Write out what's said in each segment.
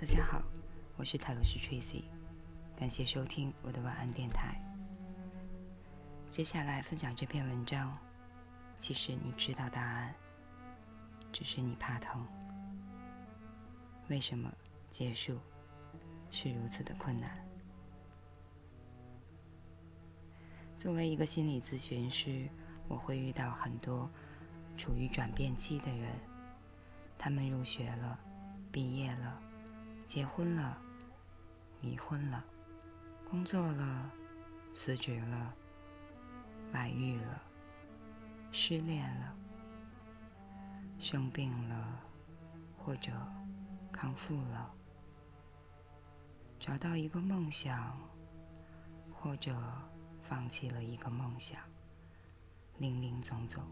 大家好，我是泰罗斯 Tracy，感谢收听我的晚安电台。接下来分享这篇文章，其实你知道答案，只是你怕疼。为什么结束是如此的困难？作为一个心理咨询师，我会遇到很多处于转变期的人，他们入学了，毕业了。结婚了，离婚了，工作了，辞职了，外遇了，失恋了，生病了，或者康复了，找到一个梦想，或者放弃了一个梦想，林林总总，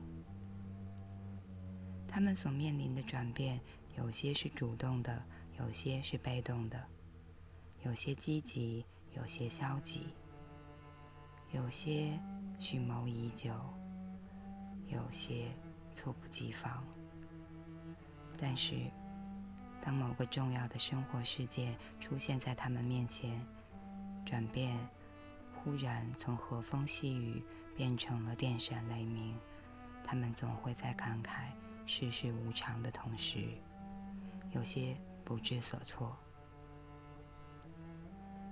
他们所面临的转变，有些是主动的。有些是被动的，有些积极，有些消极，有些蓄谋已久，有些猝不及防。但是，当某个重要的生活事件出现在他们面前，转变忽然从和风细雨变成了电闪雷鸣，他们总会在感慨世事无常的同时，有些。不知所措，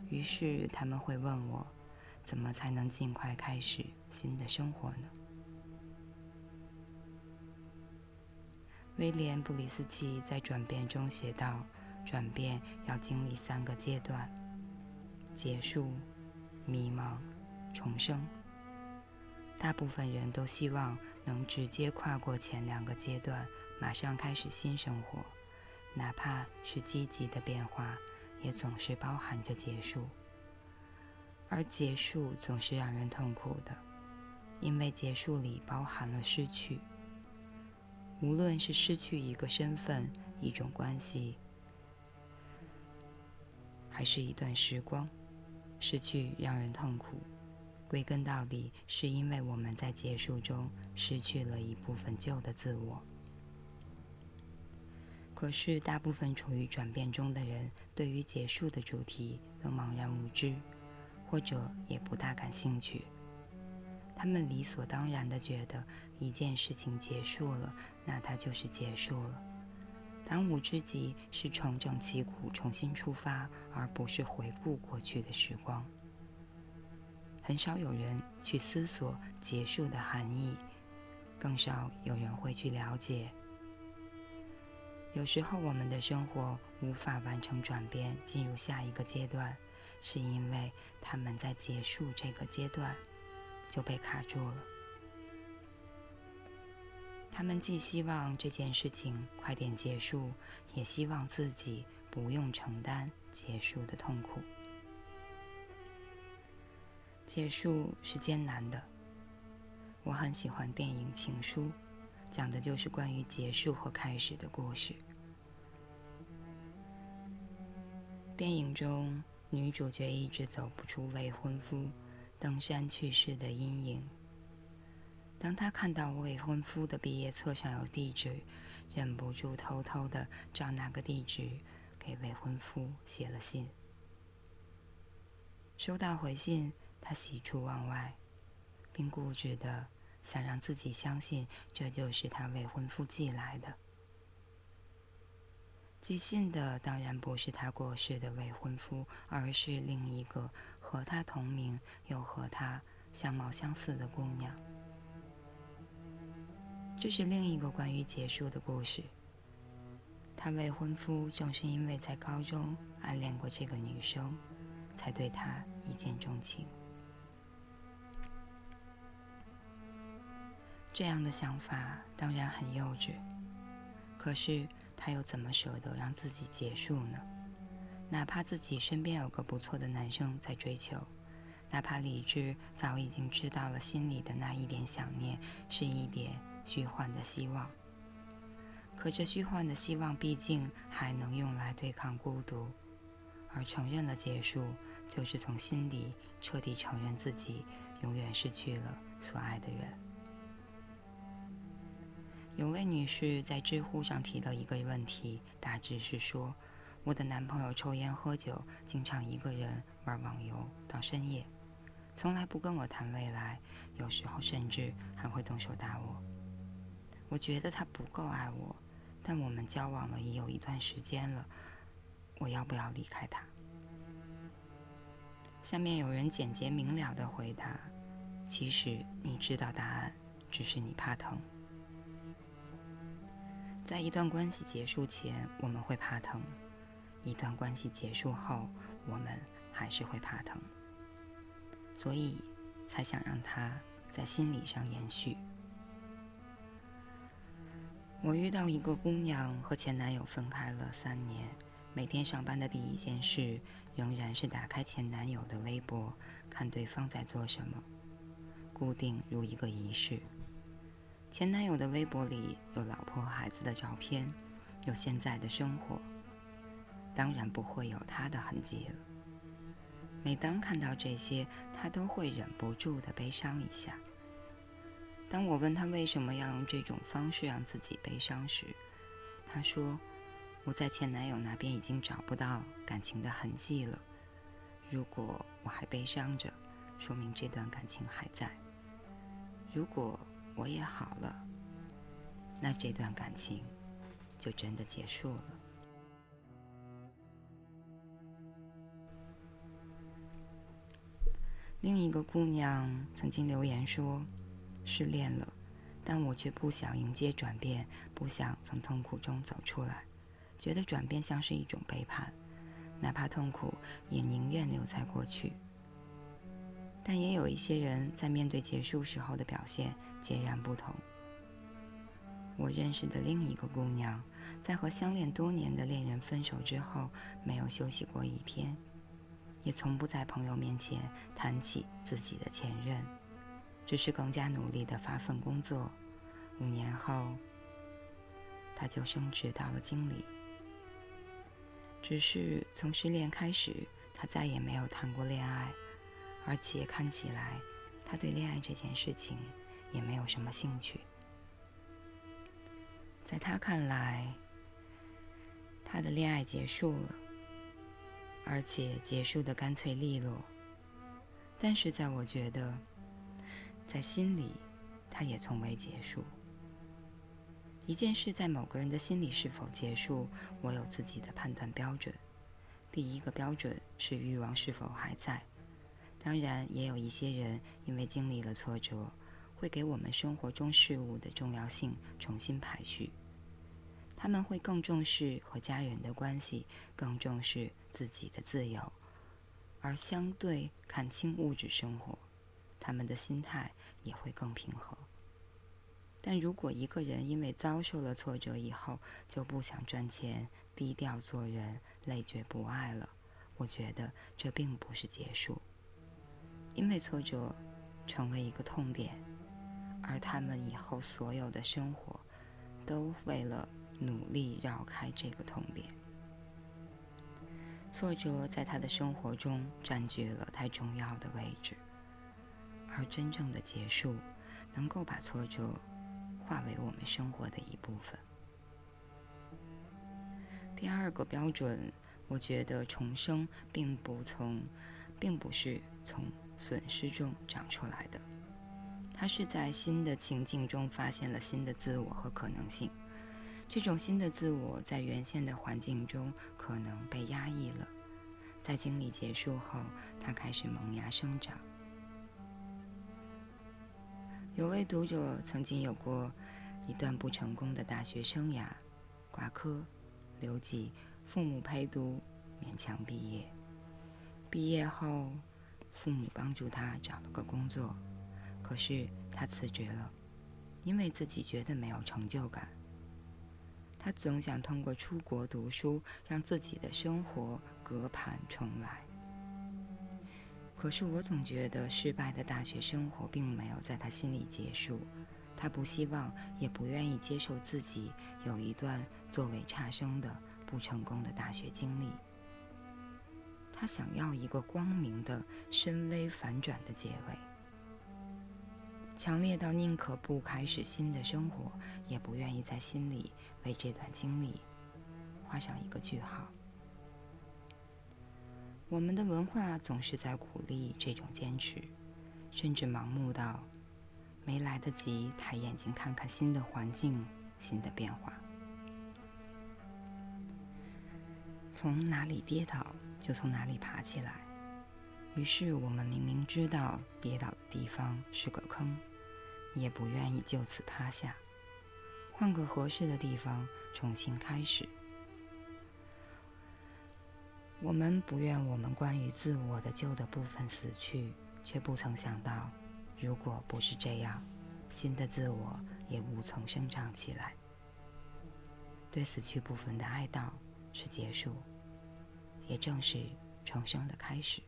于是他们会问我：怎么才能尽快开始新的生活呢？威廉·布里斯奇在《转变》中写道：“转变要经历三个阶段：结束、迷茫、重生。大部分人都希望能直接跨过前两个阶段，马上开始新生活。”哪怕是积极的变化，也总是包含着结束，而结束总是让人痛苦的，因为结束里包含了失去。无论是失去一个身份、一种关系，还是一段时光，失去让人痛苦。归根到底，是因为我们在结束中失去了一部分旧的自我。可是，大部分处于转变中的人，对于结束的主题都茫然无知，或者也不大感兴趣。他们理所当然地觉得，一件事情结束了，那它就是结束了。当务之急是重整旗鼓，重新出发，而不是回顾过去的时光。很少有人去思索结束的含义，更少有人会去了解。有时候，我们的生活无法完成转变，进入下一个阶段，是因为他们在结束这个阶段就被卡住了。他们既希望这件事情快点结束，也希望自己不用承担结束的痛苦。结束是艰难的。我很喜欢电影《情书》。讲的就是关于结束和开始的故事。电影中，女主角一直走不出未婚夫登山去世的阴影。当她看到未婚夫的毕业册上有地址，忍不住偷偷的照那个地址给未婚夫写了信。收到回信，她喜出望外，并固执的。想让自己相信，这就是他未婚夫寄来的。寄信的当然不是他过世的未婚夫，而是另一个和他同名又和他相貌相似的姑娘。这是另一个关于结束的故事。他未婚夫正是因为在高中暗恋过这个女生，才对她一见钟情。这样的想法当然很幼稚，可是他又怎么舍得让自己结束呢？哪怕自己身边有个不错的男生在追求，哪怕理智早已经知道了心里的那一点想念是一点虚幻的希望，可这虚幻的希望毕竟还能用来对抗孤独，而承认了结束，就是从心底彻底承认自己永远失去了所爱的人。有位女士在知乎上提了一个问题，大致是说：我的男朋友抽烟喝酒，经常一个人玩网游到深夜，从来不跟我谈未来，有时候甚至还会动手打我。我觉得他不够爱我，但我们交往了已有一段时间了，我要不要离开他？下面有人简洁明了的回答：“其实你知道答案，只是你怕疼。在一段关系结束前，我们会怕疼。”一段关系结束后，我们还是会怕疼，所以才想让它在心理上延续。我遇到一个姑娘，和前男友分开了三年，每天上班的第一件事仍然是打开前男友的微博，看对方在做什么，固定如一个仪式。前男友的微博里有老婆和孩子的照片，有现在的生活。当然不会有他的痕迹了。每当看到这些，他都会忍不住的悲伤一下。当我问他为什么要用这种方式让自己悲伤时，他说：“我在前男友那边已经找不到感情的痕迹了。如果我还悲伤着，说明这段感情还在。如果我也好了，那这段感情就真的结束了。”另一个姑娘曾经留言说：“失恋了，但我却不想迎接转变，不想从痛苦中走出来，觉得转变像是一种背叛，哪怕痛苦，也宁愿留在过去。”但也有一些人在面对结束时候的表现截然不同。我认识的另一个姑娘，在和相恋多年的恋人分手之后，没有休息过一天。也从不在朋友面前谈起自己的前任，只是更加努力的发奋工作。五年后，她就升职到了经理。只是从失恋开始，她再也没有谈过恋爱，而且看起来她对恋爱这件事情也没有什么兴趣。在他看来，他的恋爱结束了。而且结束的干脆利落，但是在我觉得，在心里，他也从未结束。一件事在某个人的心里是否结束，我有自己的判断标准。第一个标准是欲望是否还在。当然，也有一些人因为经历了挫折，会给我们生活中事物的重要性重新排序。他们会更重视和家人的关系，更重视自己的自由，而相对看清物质生活，他们的心态也会更平和。但如果一个人因为遭受了挫折以后就不想赚钱、低调做人、累觉不爱了，我觉得这并不是结束，因为挫折成为一个痛点，而他们以后所有的生活都为了。努力绕开这个痛点，挫折在他的生活中占据了太重要的位置，而真正的结束，能够把挫折化为我们生活的一部分。第二个标准，我觉得重生并不从，并不是从损失中长出来的，他是在新的情境中发现了新的自我和可能性。这种新的自我在原先的环境中可能被压抑了，在经历结束后，它开始萌芽生长。有位读者曾经有过一段不成功的大学生涯，挂科、留级、父母陪读，勉强毕业。毕业后，父母帮助他找了个工作，可是他辞职了，因为自己觉得没有成就感。他总想通过出国读书，让自己的生活隔盘重来。可是我总觉得失败的大学生活并没有在他心里结束，他不希望，也不愿意接受自己有一段作为差生的不成功的大学经历。他想要一个光明的、深微反转的结尾。强烈到宁可不开始新的生活，也不愿意在心里为这段经历画上一个句号。我们的文化总是在鼓励这种坚持，甚至盲目到没来得及抬眼睛看看新的环境、新的变化。从哪里跌倒，就从哪里爬起来。于是，我们明明知道跌倒的地方是个坑，也不愿意就此趴下，换个合适的地方重新开始。我们不愿我们关于自我的旧的部分死去，却不曾想到，如果不是这样，新的自我也无从生长起来。对死去部分的哀悼是结束，也正是重生的开始。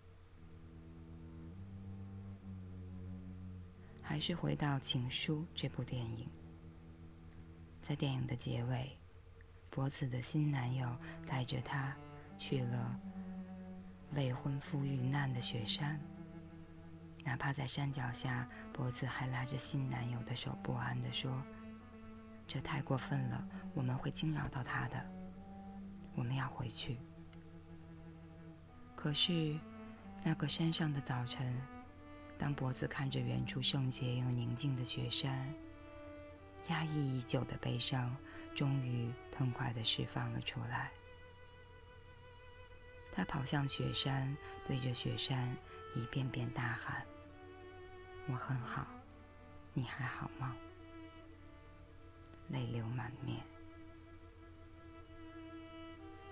还是回到《情书》这部电影，在电影的结尾，博子的新男友带着她去了未婚夫遇难的雪山。哪怕在山脚下，博子还拉着新男友的手，不安地说：“这太过分了，我们会惊扰到他的。我们要回去。”可是，那个山上的早晨。当脖子看着远处圣洁又宁静的雪山，压抑已久的悲伤终于痛快地释放了出来。他跑向雪山，对着雪山一遍遍大喊：“我很好，你还好吗？”泪流满面。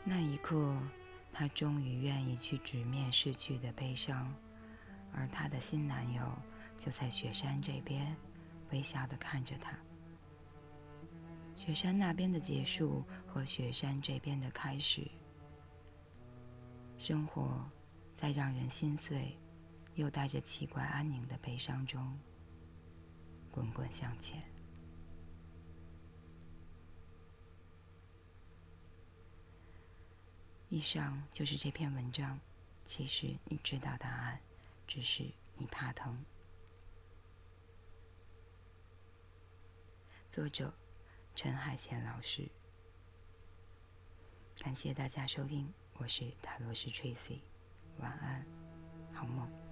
那一刻，他终于愿意去直面逝去的悲伤。而她的新男友就在雪山这边，微笑的看着她。雪山那边的结束和雪山这边的开始，生活在让人心碎又带着奇怪安宁的悲伤中滚滚向前。以上就是这篇文章。其实你知道答案。只是你怕疼。作者：陈海贤老师。感谢大家收听，我是塔罗师 Tracy，晚安，好梦。